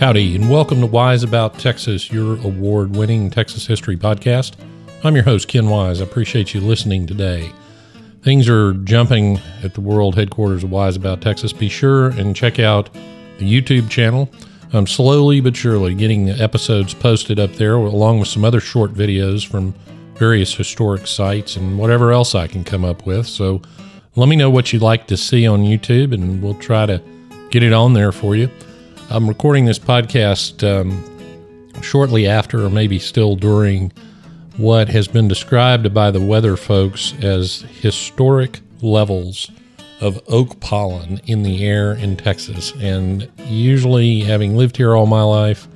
Howdy, and welcome to Wise About Texas, your award winning Texas history podcast. I'm your host, Ken Wise. I appreciate you listening today. Things are jumping at the world headquarters of Wise About Texas. Be sure and check out the YouTube channel. I'm slowly but surely getting the episodes posted up there, along with some other short videos from various historic sites and whatever else I can come up with. So let me know what you'd like to see on YouTube, and we'll try to get it on there for you. I'm recording this podcast um, shortly after, or maybe still during, what has been described by the weather folks as historic levels of oak pollen in the air in Texas. And usually, having lived here all my life,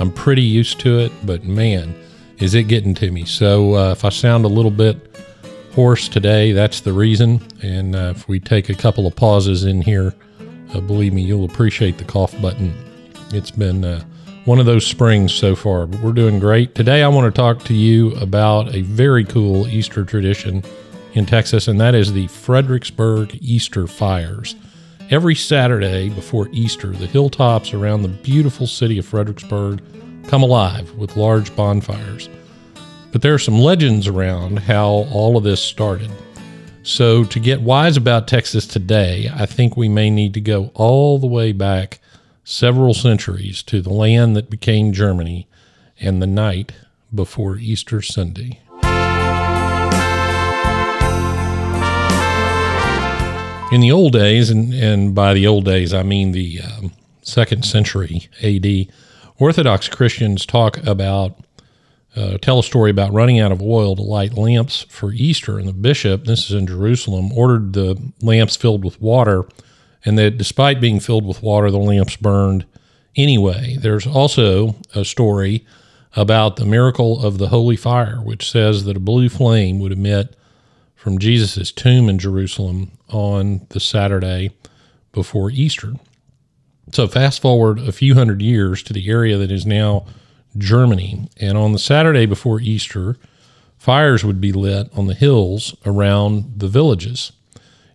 I'm pretty used to it, but man, is it getting to me. So uh, if I sound a little bit hoarse today, that's the reason. And uh, if we take a couple of pauses in here, uh, believe me, you'll appreciate the cough button. It's been uh, one of those springs so far, but we're doing great. Today, I want to talk to you about a very cool Easter tradition in Texas, and that is the Fredericksburg Easter Fires. Every Saturday before Easter, the hilltops around the beautiful city of Fredericksburg come alive with large bonfires. But there are some legends around how all of this started. So, to get wise about Texas today, I think we may need to go all the way back several centuries to the land that became Germany and the night before Easter Sunday. In the old days, and, and by the old days, I mean the um, second century AD, Orthodox Christians talk about, uh, tell a story about running out of oil to light lamps for Easter. And the bishop, this is in Jerusalem, ordered the lamps filled with water and that despite being filled with water, the lamps burned anyway. There's also a story about the miracle of the holy fire, which says that a blue flame would emit from Jesus' tomb in Jerusalem on the Saturday before Easter. So, fast forward a few hundred years to the area that is now Germany, and on the Saturday before Easter, fires would be lit on the hills around the villages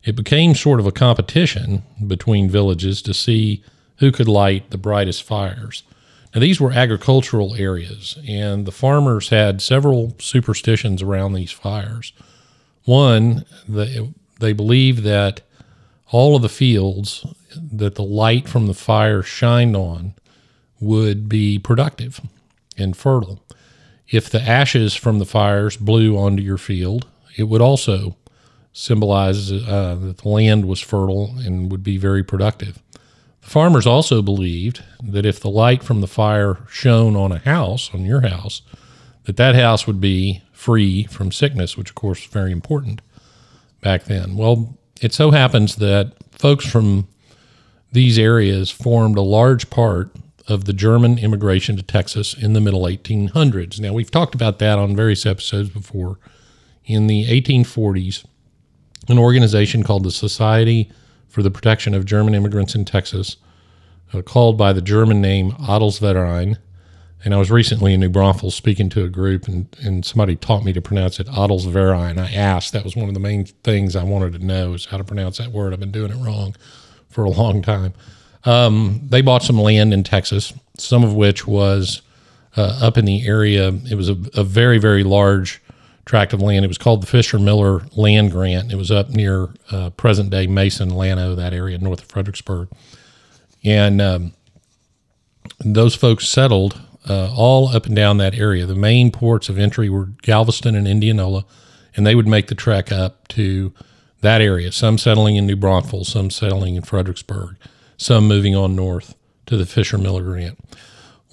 it became sort of a competition between villages to see who could light the brightest fires. Now, these were agricultural areas, and the farmers had several superstitions around these fires. One, they, they believed that all of the fields that the light from the fire shined on would be productive and fertile. If the ashes from the fires blew onto your field, it would also symbolize uh, that the land was fertile and would be very productive. The farmers also believed that if the light from the fire shone on a house, on your house, that that house would be free from sickness, which of course was very important back then. Well, it so happens that folks from these areas formed a large part of the German immigration to Texas in the middle 1800s. Now, we've talked about that on various episodes before. In the 1840s, an organization called the Society for the Protection of German Immigrants in Texas, uh, called by the German name Adelsverein. And I was recently in New Braunfels speaking to a group, and, and somebody taught me to pronounce it Adelsverein. I asked, that was one of the main things I wanted to know is how to pronounce that word. I've been doing it wrong for a long time. Um, they bought some land in Texas, some of which was uh, up in the area. It was a, a very, very large tract of land. It was called the Fisher Miller Land Grant. It was up near uh, present day Mason, Llano, that area north of Fredericksburg. And um, those folks settled uh, all up and down that area. The main ports of entry were Galveston and Indianola, and they would make the trek up to that area, some settling in New Braunfels, some settling in Fredericksburg, some moving on north to the Fisher Miller Grant.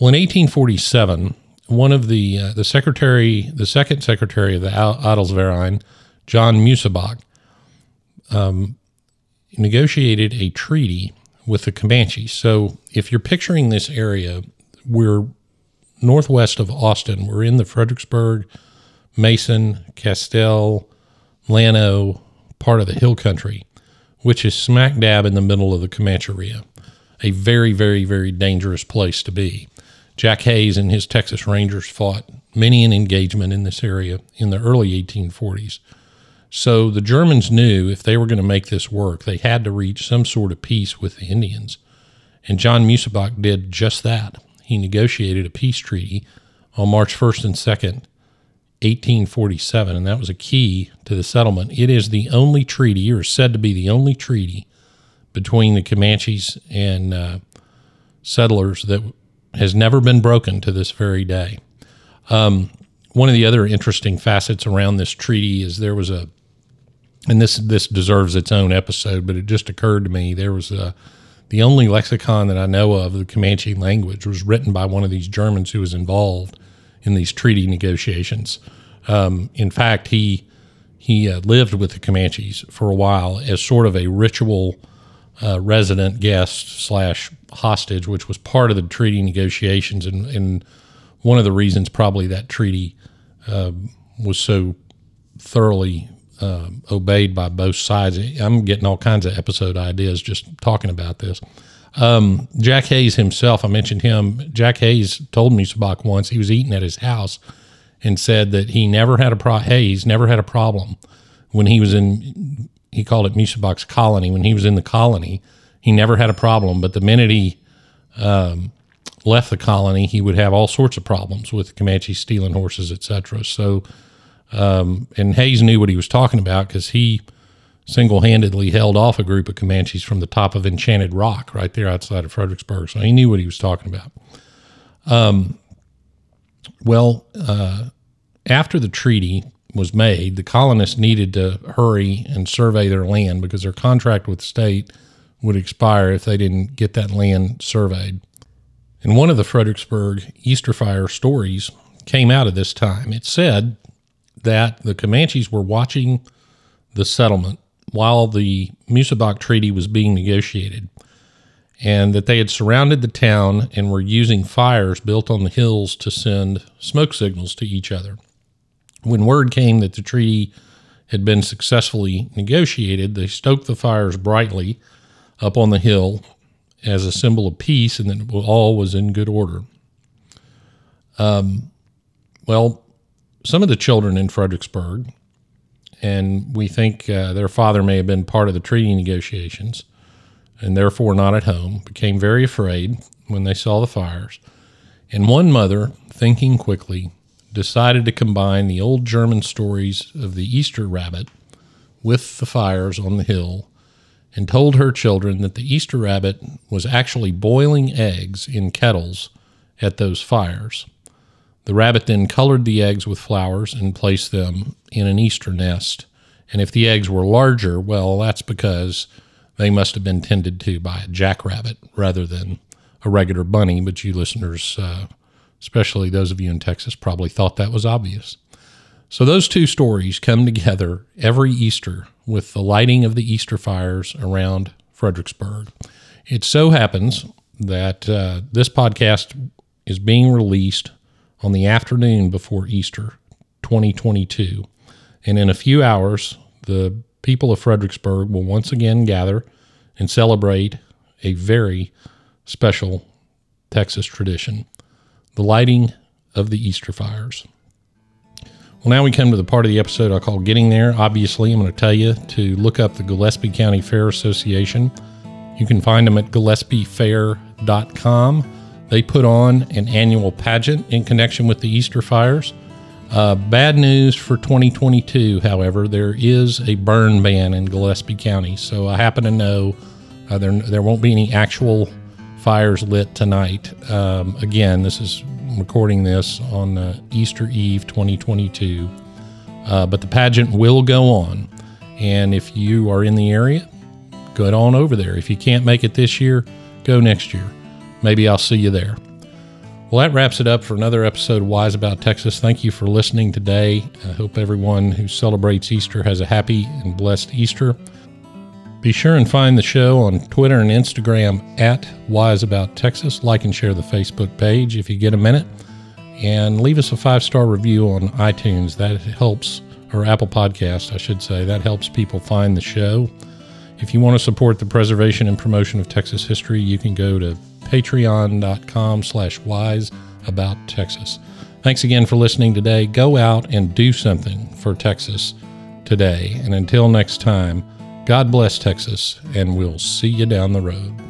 Well, in 1847, one of the uh, the secretary, the second secretary of the Adelsverein, John Meusebach, um, negotiated a treaty with the Comanches. So, if you're picturing this area, we're northwest of Austin. We're in the Fredericksburg, Mason, Castell, Llano part of the hill country, which is smack dab in the middle of the Comancheria. A very, very, very dangerous place to be. Jack Hays and his Texas Rangers fought many an engagement in this area in the early 1840s. So the Germans knew if they were going to make this work, they had to reach some sort of peace with the Indians. And John Meusebach did just that. He negotiated a peace treaty on March 1st and 2nd, 1847, and that was a key to the settlement. It is the only treaty, or said to be the only treaty, between the Comanches and uh, settlers that has never been broken to this very day. Um, one of the other interesting facets around this treaty is there was a, and this this deserves its own episode, but it just occurred to me there was a, the only lexicon that I know of the Comanche language was written by one of these Germans who was involved in these treaty negotiations. Um, in fact, he he uh, lived with the Comanches for a while as sort of a ritual uh, resident guest slash hostage, which was part of the treaty negotiations, and, and one of the reasons probably that treaty uh, was so thoroughly uh, obeyed by both sides. I'm getting all kinds of episode ideas just talking about this. Um, Jack Hays himself, I mentioned him. Jack Hays told Meusebach once he was eating at his house and said that he never had a pro. Hays never had a problem when he was in. He called it Meusebach's colony. When he was in the colony, he never had a problem. But the minute he um, left the colony, he would have all sorts of problems with Comanche stealing horses, etc. So, um, and Hays knew what he was talking about because he single handedly held off a group of Comanches from the top of Enchanted Rock right there outside of Fredericksburg. So he knew what he was talking about. Um, well, uh, after the treaty was made, the colonists needed to hurry and survey their land because their contract with the state would expire if they didn't get that land surveyed. And one of the Fredericksburg Easter fire stories came out of this time. It said that the Comanches were watching the settlement while the Meusebach Treaty was being negotiated, and that they had surrounded the town and were using fires built on the hills to send smoke signals to each other. When word came that the treaty had been successfully negotiated, they stoked the fires brightly up on the hill as a symbol of peace and that all was in good order. Um, well, some of the children in Fredericksburg and we think uh, their father may have been part of the treaty negotiations and therefore not at home, became very afraid when they saw the fires. And one mother, thinking quickly, decided to combine the old German stories of the Easter rabbit with the fires on the hill and told her children that the Easter rabbit was actually boiling eggs in kettles at those fires. The rabbit then colored the eggs with flowers and placed them in an Easter nest. And if the eggs were larger, well, that's because they must have been tended to by a jackrabbit rather than a regular bunny. But you listeners, uh, especially those of you in Texas, probably thought that was obvious. So those two stories come together every Easter with the lighting of the Easter fires around Fredericksburg. It so happens that uh, this podcast is being released on the afternoon before Easter 2022. And in a few hours, the people of Fredericksburg will once again gather and celebrate a very special Texas tradition the lighting of the Easter fires. Well, now we come to the part of the episode I call Getting There. Obviously, I'm going to tell you to look up the Gillespie County Fair Association. You can find them at gillespiefair.com. They put on an annual pageant in connection with the Easter fires. Uh, bad news for 2022, however, there is a burn ban in Gillespie County. So I happen to know uh, there, there won't be any actual fires lit tonight. Um, again, this is recording this on uh, Easter Eve 2022. Uh, but the pageant will go on. And if you are in the area, go on over there. If you can't make it this year, go next year. Maybe I'll see you there. Well, that wraps it up for another episode of Wise About Texas. Thank you for listening today. I hope everyone who celebrates Easter has a happy and blessed Easter. Be sure and find the show on Twitter and Instagram at Wise About Texas. Like and share the Facebook page if you get a minute. And leave us a five star review on iTunes. That helps, or Apple Podcast, I should say. That helps people find the show. If you want to support the preservation and promotion of Texas history, you can go to patreon.com slash wise about Texas. Thanks again for listening today. Go out and do something for Texas today. And until next time, God bless Texas, and we'll see you down the road.